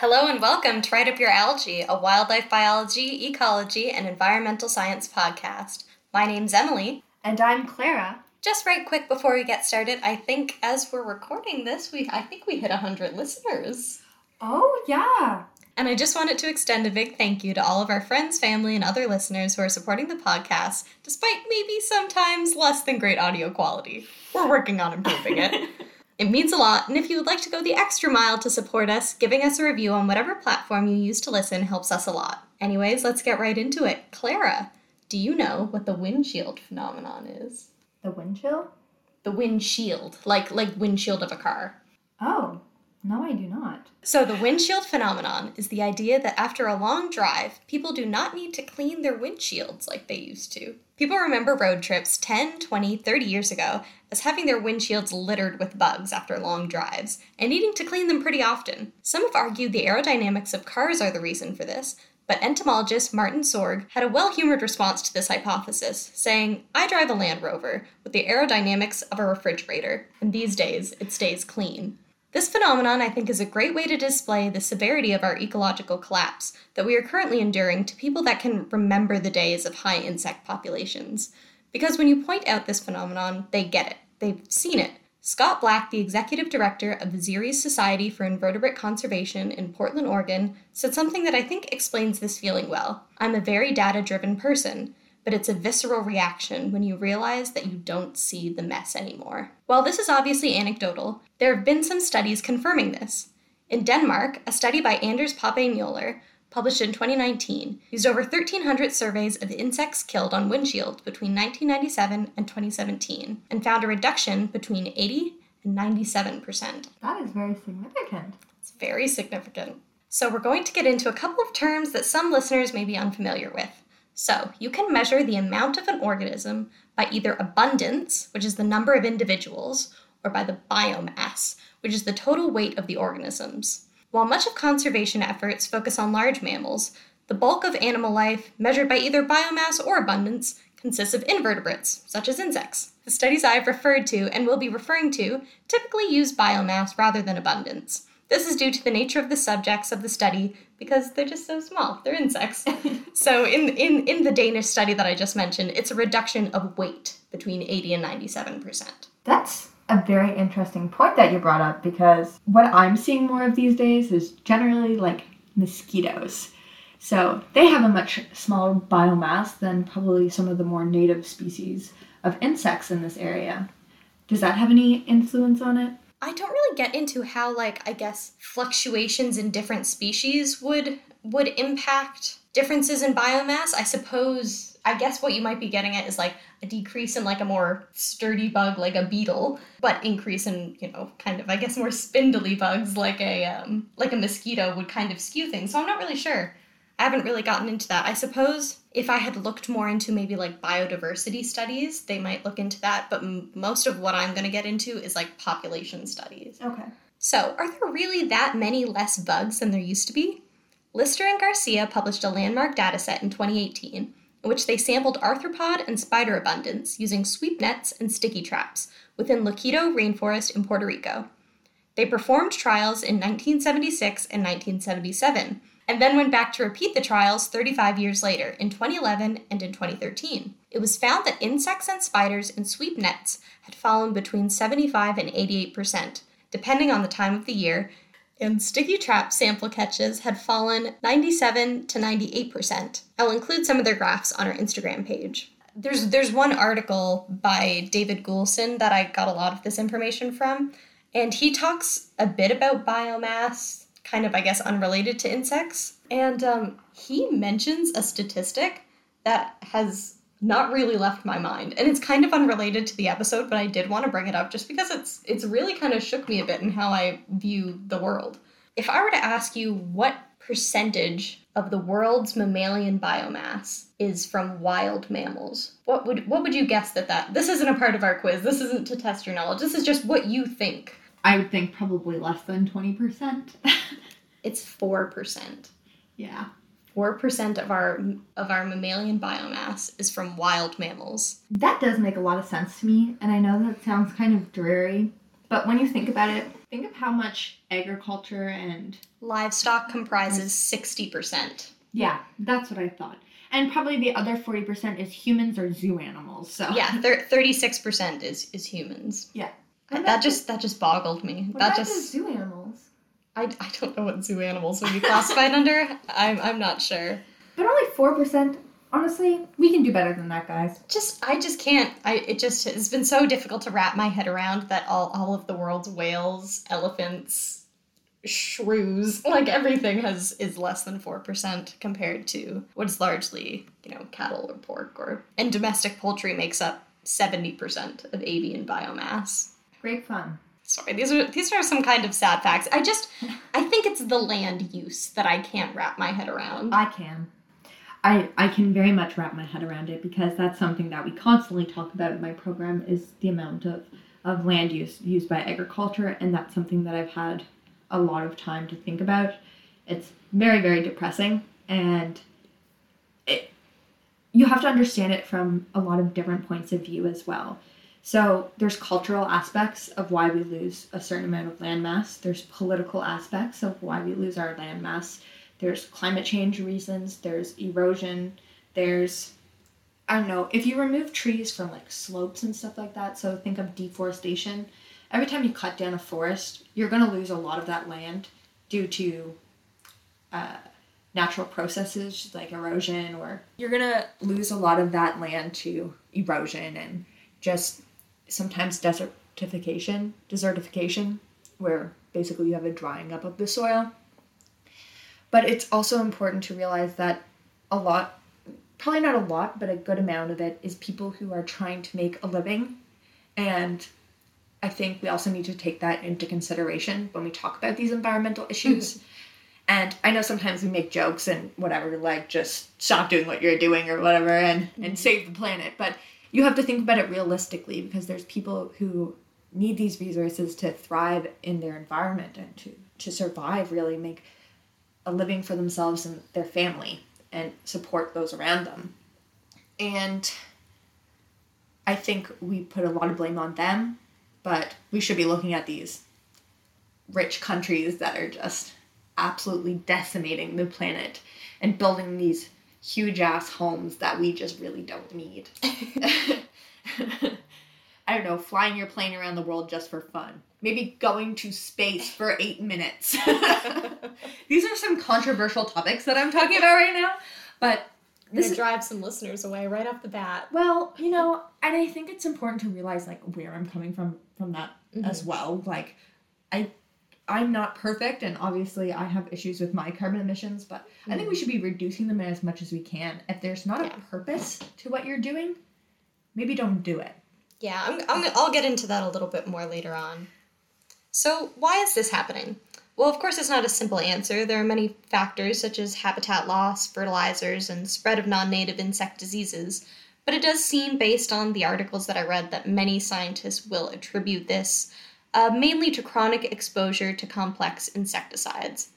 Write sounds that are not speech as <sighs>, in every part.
Hello and welcome to Write Up Your Algae, a wildlife biology, ecology, and environmental science podcast. My name's Emily. And I'm Clara. Just right quick before we get started, I think as we're recording this, we I think we hit 100 listeners. Oh, yeah. And I just wanted to extend a big thank you to all of our friends, family, and other listeners who are supporting the podcast, despite maybe sometimes less than great audio quality. We're working on improving it. <laughs> It means a lot, and if you would like to go the extra mile to support us, giving us a review on whatever platform you use to listen helps us a lot. Anyways, let's get right into it. Clara, do you know what the windshield phenomenon is? The windshield? The windshield, like like windshield of a car. Oh, no, I do not. So, the windshield phenomenon is the idea that after a long drive, people do not need to clean their windshields like they used to. People remember road trips 10, 20, 30 years ago as having their windshields littered with bugs after long drives and needing to clean them pretty often. Some have argued the aerodynamics of cars are the reason for this, but entomologist Martin Sorg had a well humored response to this hypothesis, saying, I drive a Land Rover with the aerodynamics of a refrigerator, and these days it stays clean. This phenomenon, I think, is a great way to display the severity of our ecological collapse that we are currently enduring to people that can remember the days of high insect populations. Because when you point out this phenomenon, they get it. They've seen it. Scott Black, the executive director of the Xerces Society for Invertebrate Conservation in Portland, Oregon, said something that I think explains this feeling well. I'm a very data driven person but it's a visceral reaction when you realize that you don't see the mess anymore. While this is obviously anecdotal, there have been some studies confirming this. In Denmark, a study by Anders Pape Muller, published in 2019, used over 1,300 surveys of insects killed on windshields between 1997 and 2017 and found a reduction between 80 and 97%. That is very significant. It's very significant. So, we're going to get into a couple of terms that some listeners may be unfamiliar with. So, you can measure the amount of an organism by either abundance, which is the number of individuals, or by the biomass, which is the total weight of the organisms. While much of conservation efforts focus on large mammals, the bulk of animal life, measured by either biomass or abundance, consists of invertebrates, such as insects. The studies I've referred to and will be referring to typically use biomass rather than abundance. This is due to the nature of the subjects of the study because they're just so small. They're insects. <laughs> so in, in, in the Danish study that I just mentioned, it's a reduction of weight between 80 and 97%. That's a very interesting point that you brought up because what I'm seeing more of these days is generally like mosquitoes. So they have a much smaller biomass than probably some of the more native species of insects in this area. Does that have any influence on it? I don't really get into how like I guess fluctuations in different species would would impact differences in biomass. I suppose I guess what you might be getting at is like a decrease in like a more sturdy bug like a beetle, but increase in, you know, kind of I guess more spindly bugs like a um like a mosquito would kind of skew things. So I'm not really sure. I haven't really gotten into that. I suppose if I had looked more into maybe like biodiversity studies, they might look into that. But m- most of what I'm going to get into is like population studies. Okay. So, are there really that many less bugs than there used to be? Lister and Garcia published a landmark dataset in 2018 in which they sampled arthropod and spider abundance using sweep nets and sticky traps within Luquillo rainforest in Puerto Rico. They performed trials in 1976 and 1977 and then went back to repeat the trials 35 years later, in 2011 and in 2013. It was found that insects and spiders in sweep nets had fallen between 75 and 88%, depending on the time of the year, and sticky trap sample catches had fallen 97 to 98%. I'll include some of their graphs on our Instagram page. There's there's one article by David Goulson that I got a lot of this information from, and he talks a bit about biomass kind of, I guess, unrelated to insects. And um, he mentions a statistic that has not really left my mind. And it's kind of unrelated to the episode but i did want to bring it up just because it's it's really kind of shook me a bit in how i view the world. If i were to ask you what percentage of the world's mammalian biomass is from wild mammals what would what would you guess that that this isn't a part of our quiz. This isn't to test your knowledge. This is just what you think I would think probably less than 20%. <laughs> it's 4%. Yeah. 4% of our of our mammalian biomass is from wild mammals. That does make a lot of sense to me, and I know that sounds kind of dreary, but when you think about it, think of how much agriculture and Livestock comprises 60%. yeah, that's what I thought. And probably the other 40% is humans or zoo animals. So Yeah, thir- 36% is is humans. Yeah. That, that just that just boggled me. What that about just zoo animals? I, I don't know what zoo animals would be classified under. I'm I'm not sure. But only 4%. Honestly, we can do better than that, guys. Just I just can't. I it just has been so difficult to wrap my head around that all all of the world's whales, elephants, shrews, <laughs> like everything has is less than 4% compared to what's largely, you know, cattle or pork or and domestic poultry makes up 70% of avian biomass. Great fun. Sorry, these are these are some kind of sad facts. I just <laughs> I think it's the land use that I can't wrap my head around. I can. I, I can very much wrap my head around it because that's something that we constantly talk about in my program is the amount of, of land use used by agriculture and that's something that I've had a lot of time to think about. It's very, very depressing and it you have to understand it from a lot of different points of view as well. So there's cultural aspects of why we lose a certain amount of land mass. There's political aspects of why we lose our land mass. There's climate change reasons. There's erosion. There's i don't know if you remove trees from like slopes and stuff like that so think of deforestation every time you cut down a forest you're to lose a lot of that land due to uh, natural processes like erosion or you're to lose a lot of that land to erosion and just sometimes desertification desertification where basically you have a drying up of the soil but it's also important to realize that a lot, probably not a lot, but a good amount of it is people who are trying to make a living. And I think we also need to take that into consideration when we talk about these environmental issues. Mm-hmm. And I know sometimes we make jokes and whatever, like just stop doing what you're doing or whatever and, mm-hmm. and save the planet. But you have to think about it realistically because there's people who need these resources to thrive in their environment and to, to survive, really make a living for themselves and their family and support those around them. And I think we put a lot of blame on them, but we should be looking at these rich countries that are just absolutely decimating the planet and building these huge ass homes that we just really don't need. <laughs> I don't know, flying your plane around the world just for fun. Maybe going to space for eight minutes. <laughs> These are some controversial topics that I'm talking about right now, but this drives some listeners away right off the bat. Well, you know, and I think it's important to realize like where I'm coming from from that mm-hmm. as well. Like, I I'm not perfect, and obviously I have issues with my carbon emissions, but mm-hmm. I think we mm-hmm. should be reducing them as much as we can. If there's not yeah. a purpose to what you're doing, maybe don't do it. Yeah, I'm, I'm, I'll get into that a little bit more later on. So, why is this happening? Well, of course, it's not a simple answer. There are many factors, such as habitat loss, fertilizers, and spread of non native insect diseases. But it does seem, based on the articles that I read, that many scientists will attribute this uh, mainly to chronic exposure to complex insecticides.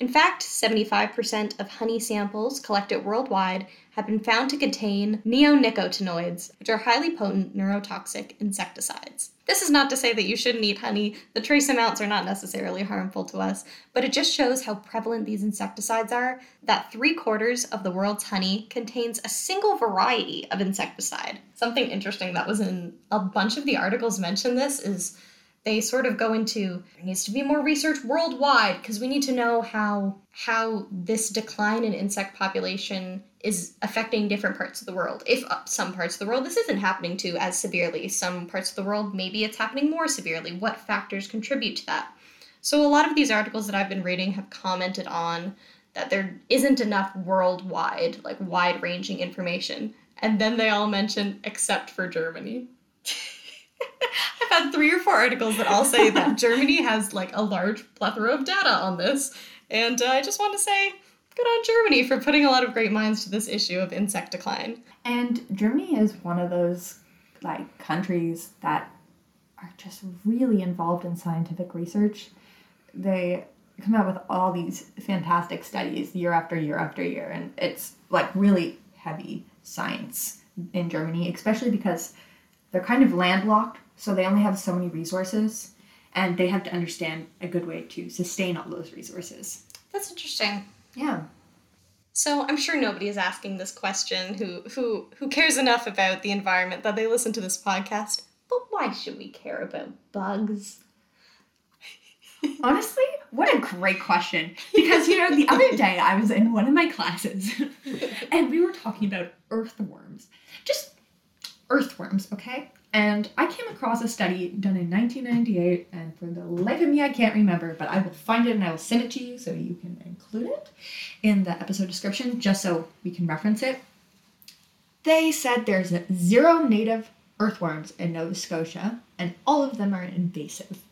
In fact, 75% of honey samples collected worldwide have been found to contain neonicotinoids, which are highly potent neurotoxic insecticides. This is not to say that you shouldn't eat honey. The trace amounts are not necessarily harmful to us, but it just shows how prevalent these insecticides are that three quarters of the world's honey contains a single variety of insecticide. Something interesting that was in a bunch of the articles mentioned this is they sort of go into there needs to be more research worldwide because we need to know how how this decline in insect population is affecting different parts of the world. If uh, some parts of the world this isn't happening to as severely, some parts of the world maybe it's happening more severely. What factors contribute to that? So a lot of these articles that I've been reading have commented on that there isn't enough worldwide, like wide-ranging information. And then they all mention except for Germany. <laughs> <laughs> I've had three or four articles that all say that Germany has like a large plethora of data on this. And uh, I just want to say, good on Germany for putting a lot of great minds to this issue of insect decline. And Germany is one of those like countries that are just really involved in scientific research. They come out with all these fantastic studies year after year after year, and it's like really heavy science in Germany, especially because they're kind of landlocked, so they only have so many resources. and they have to understand a good way to sustain all those resources. That's interesting. Yeah. So I'm sure nobody is asking this question who who who cares enough about the environment that they listen to this podcast. But why should we care about bugs? Honestly, what a great question. Because, you know, the other day I was in one of my classes <laughs> and we were talking about earthworms. Just earthworms, okay? And I came across a study done in 1998, and for the life of me, I can't remember, but I will find it and I will send it to you so you can include it in the episode description just so we can reference it. They said there's zero native earthworms in Nova Scotia, and all of them are invasive.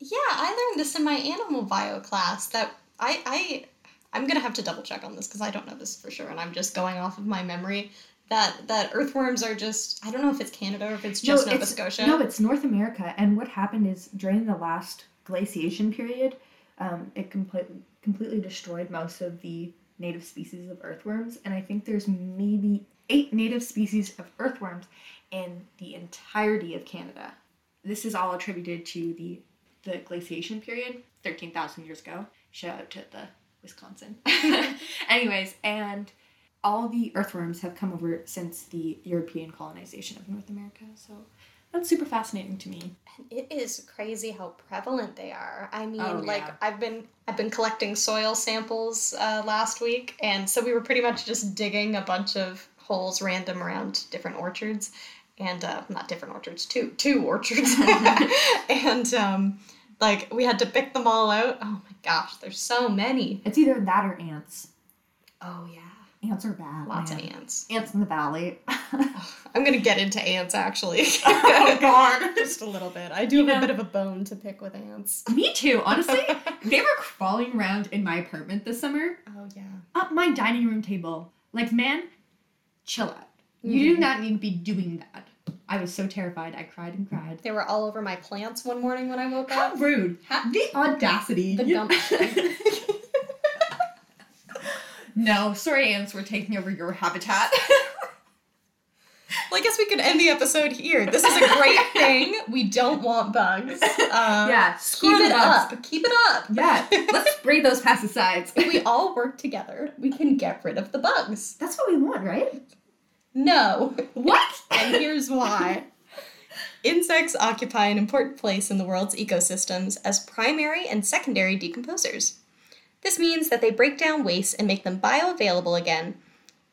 Yeah, I learned this in my animal bio class that I I I'm gonna have to double check on this because I don't know this for sure, and I'm just going off of my memory that that earthworms are just I don't know if it's Canada or if it's just Nova it's, Scotia. No, it's North America. And what happened is during the last glaciation period, um, it completely completely destroyed most of the native species of earthworms, and I think there's maybe eight native species of earthworms in the entirety of Canada. This is all attributed to the the glaciation period, 13,000 years ago. Shout out to the Wisconsin. <laughs> Anyways, and all the earthworms have come over since the European colonization of North America. So that's super fascinating to me. And it is crazy how prevalent they are. I mean, Oh, like yeah. I've been I've been collecting soil samples uh, last week, and so we were pretty much just digging a bunch of holes random around different orchards, and uh, not different orchards, two two orchards, <laughs> and um, like we had to pick them all out. Oh my gosh, there's so many. It's either that or ants. Oh yeah, Ants are bad. lots man. of ants. Ants in the valley. <sighs> I'm gonna get into ants actually. <laughs> Oh, God. <laughs> just a little bit. I do have You a bit of a bone to pick with ants. me too, honestly. <laughs> they were crawling around in my apartment this summer, Oh yeah. up my dining room table. Like, man, chill out. You do Mhm. not need to be doing that. I was so terrified. I cried and cried. They were all over my plants one morning when I woke How up. rude. Ha- The audacity. The gumption. No, sorry, ants were taking over your habitat. Well, I guess we could end the episode here. This is a great <laughs> thing. We don't want bugs. Um, yeah, screw Keep it bugs. up. Keep it up. Yeah, <laughs> let's spray those pesticides. If we all work together, we can get rid of the bugs. That's what we want, right? No. What? <laughs> And here's why. Insects occupy an important place in the world's ecosystems as primary and secondary decomposers. This means that they break down waste and make them bioavailable again.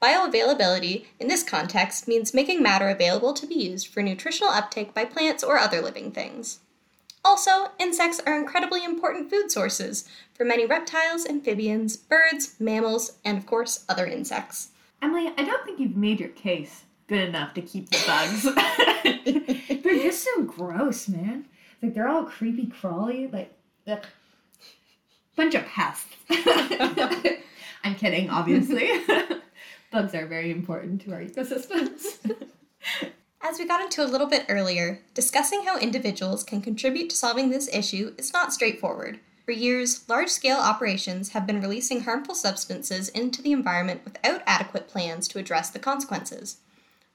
Bioavailability, in this context, means making matter available to be used for nutritional uptake by plants or other living things. Also, insects are incredibly important food sources for many reptiles, amphibians, birds, mammals, and of course, other insects. Emily, I don't think you've made your case good enough to keep the bugs. <laughs> they're just so gross, man. Like they're all creepy crawly, like ugh. Bunch of pests. <laughs> I'm kidding, obviously. <laughs> bugs are very important to our ecosystems. <laughs> As we got into a little bit earlier, discussing how individuals can contribute to solving this issue is not straightforward. For years, large scale operations have been releasing harmful substances into the environment without adequate plans to address the consequences.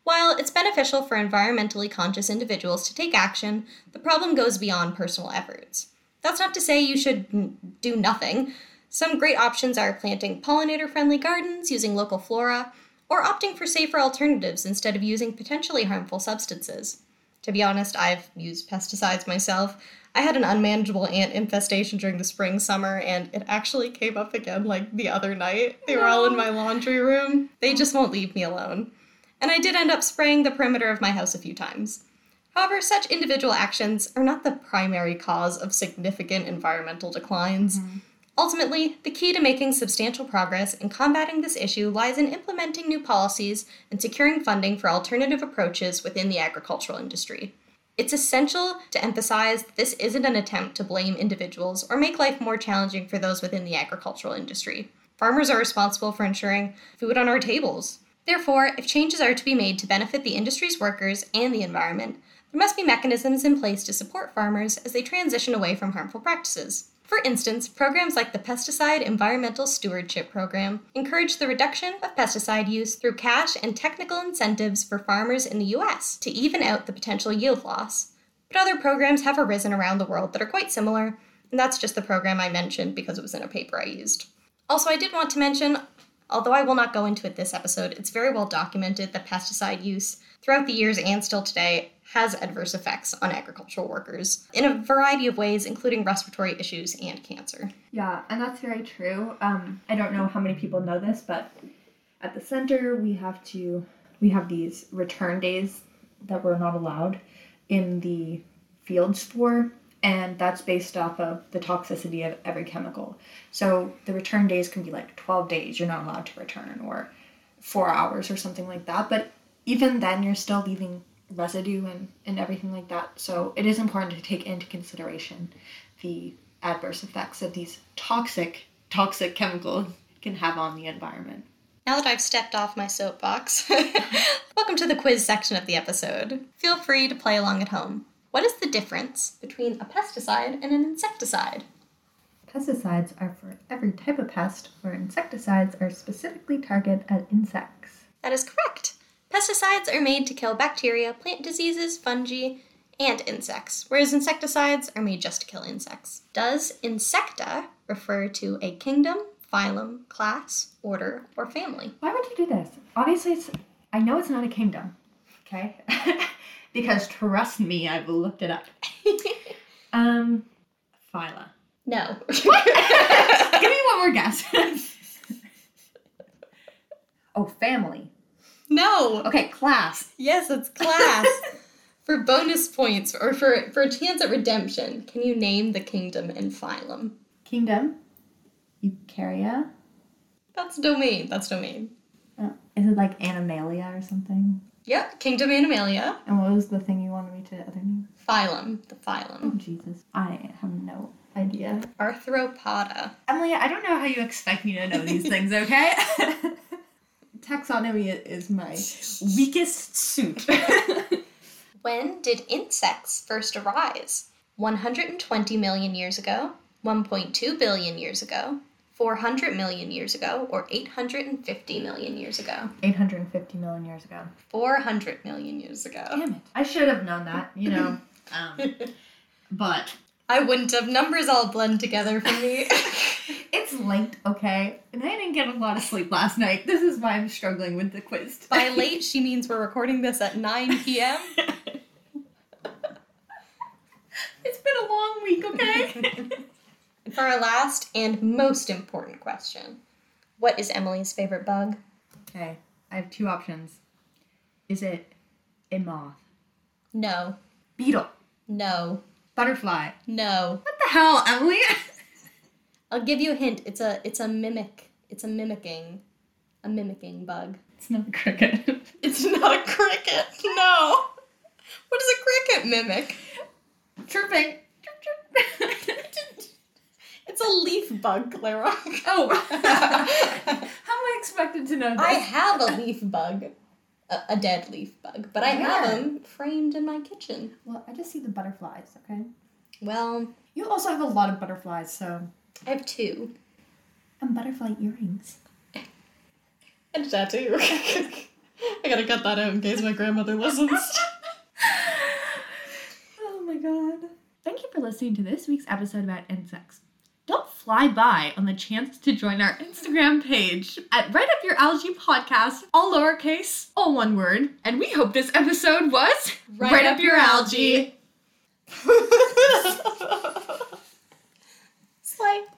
While it's beneficial for environmentally conscious individuals to take action, the problem goes beyond personal efforts. That's not to say you should do nothing. Some great options are planting pollinator friendly gardens, using local flora, or opting for safer alternatives instead of using potentially harmful substances. To be honest, I've used pesticides myself. I had an unmanageable ant infestation during the spring summer, and it actually came up again like the other night. They were all in my laundry room. They just won't leave me alone. And I did end up spraying the perimeter of my house a few times. However, such individual actions are not the primary cause of significant environmental declines. Mm-hmm. Ultimately, the key to making substantial progress in combating this issue lies in implementing new policies and securing funding for alternative approaches within the agricultural industry. It's essential to emphasize that this isn't an attempt to blame individuals or make life more challenging for those within the agricultural industry. Farmers are responsible for ensuring food on our tables. Therefore, if changes are to be made to benefit the industry's workers and the environment, there must be mechanisms in place to support farmers as they transition away from harmful practices. For instance, programs like the Pesticide Environmental Stewardship Program encourage the reduction of pesticide use through cash and technical incentives for farmers in the US to even out the potential yield loss. but other programs have arisen around the world that are quite similar, and that's just the program I mentioned because it was in a paper I used. Also, I did want to mention, although I will not go into it this episode, it's very well documented that pesticide use throughout the years and still today has adverse effects on agricultural workers in a variety of ways, including respiratory issues and cancer. Yeah, and that's very true. Um, I don't know how many people know this, but at the center we have to we have these return days that we're not allowed in the fields for and that's based off of the toxicity of every chemical. So the return days can be like 12 days you're not allowed to return or 4 hours or something like that, but even then you're still leaving residue and, and everything like that. So it is important to take into consideration the adverse effects that these toxic toxic chemicals can have on the environment. Now that I've stepped off my soapbox, <laughs> welcome to the quiz section of the episode. Feel free to play along at home. What is the difference between a pesticide and an insecticide? Pesticides are for every type of pest, where insecticides are specifically targeted at insects. That is correct. Pesticides are made to kill bacteria, plant diseases, fungi, and insects, whereas insecticides are made just to kill insects. Does insecta refer to a kingdom, phylum, class, order, or family? Why would you do this? Obviously, it's. I know it's not a kingdom, okay? <laughs> because trust me, I've looked it up. <laughs> um, phyla. No. <laughs> Give me one more guess. oh, family. No. Okay, class. Yes, it's class. <laughs> for bonus points or for, for a chance at redemption, can you name the kingdom and phylum? Kingdom. Eukarya. That's domain. That's domain. Uh, is it like Animalia or something? Yep, kingdom Animalia. And what was the thing you wanted me to other name? Phylum, the Oh phylum. Jesus, I have no idea. Arthropoda. Emily, I don't know how you expect me to know these things. Okay. <laughs> Taxonomy is my <laughs> weakest suit. <laughs> When did insects first arise? 120 million years ago, 1.2 billion years ago, 400 million years ago, or 850 million years ago? 850 million years ago. 400 million years ago. Damn it! I should have known that. You know. <laughs> Um, but I wouldn't have. Numbers all blend together for me. <laughs> it's late, okay? And I didn't get a lot of sleep last night. This is why I'm struggling with the quiz. By <laughs> late, she means we're recording this at 9 p.m. <laughs> it's been a long week, okay? For our last and most important question What is Emily's favorite bug? okay, I have two options. Is it a moth? No. Beetle? No. Butterfly? No. What the hell, Emily? <laughs> I'll give you a hint. It's a it's a mimic. It's a mimicking. A mimicking bug. it's not a cricket. <laughs> It's not a cricket. No. What does a cricket mimic? Chirping. <laughs> It's a leaf bug, Clara. oh. How am I expected to know this? I have a leaf bug. A, a dead leaf bug, but I have them framed in my kitchen. Well, I just see the butterflies, okay? Well, You also have a lot of butterflies, so. I have two. And butterfly earrings. <laughs> And a tattoo. Okay. <laughs> I gotta cut that out in case my grandmother listens. <laughs> Oh my god. Thank you for listening to this week's episode about insects. Fly by on the chance to join our Instagram page at Write Up Your Algae Podcast, all lowercase, all one word. And we hope this episode was Write Up Your Algae. Slay. <laughs>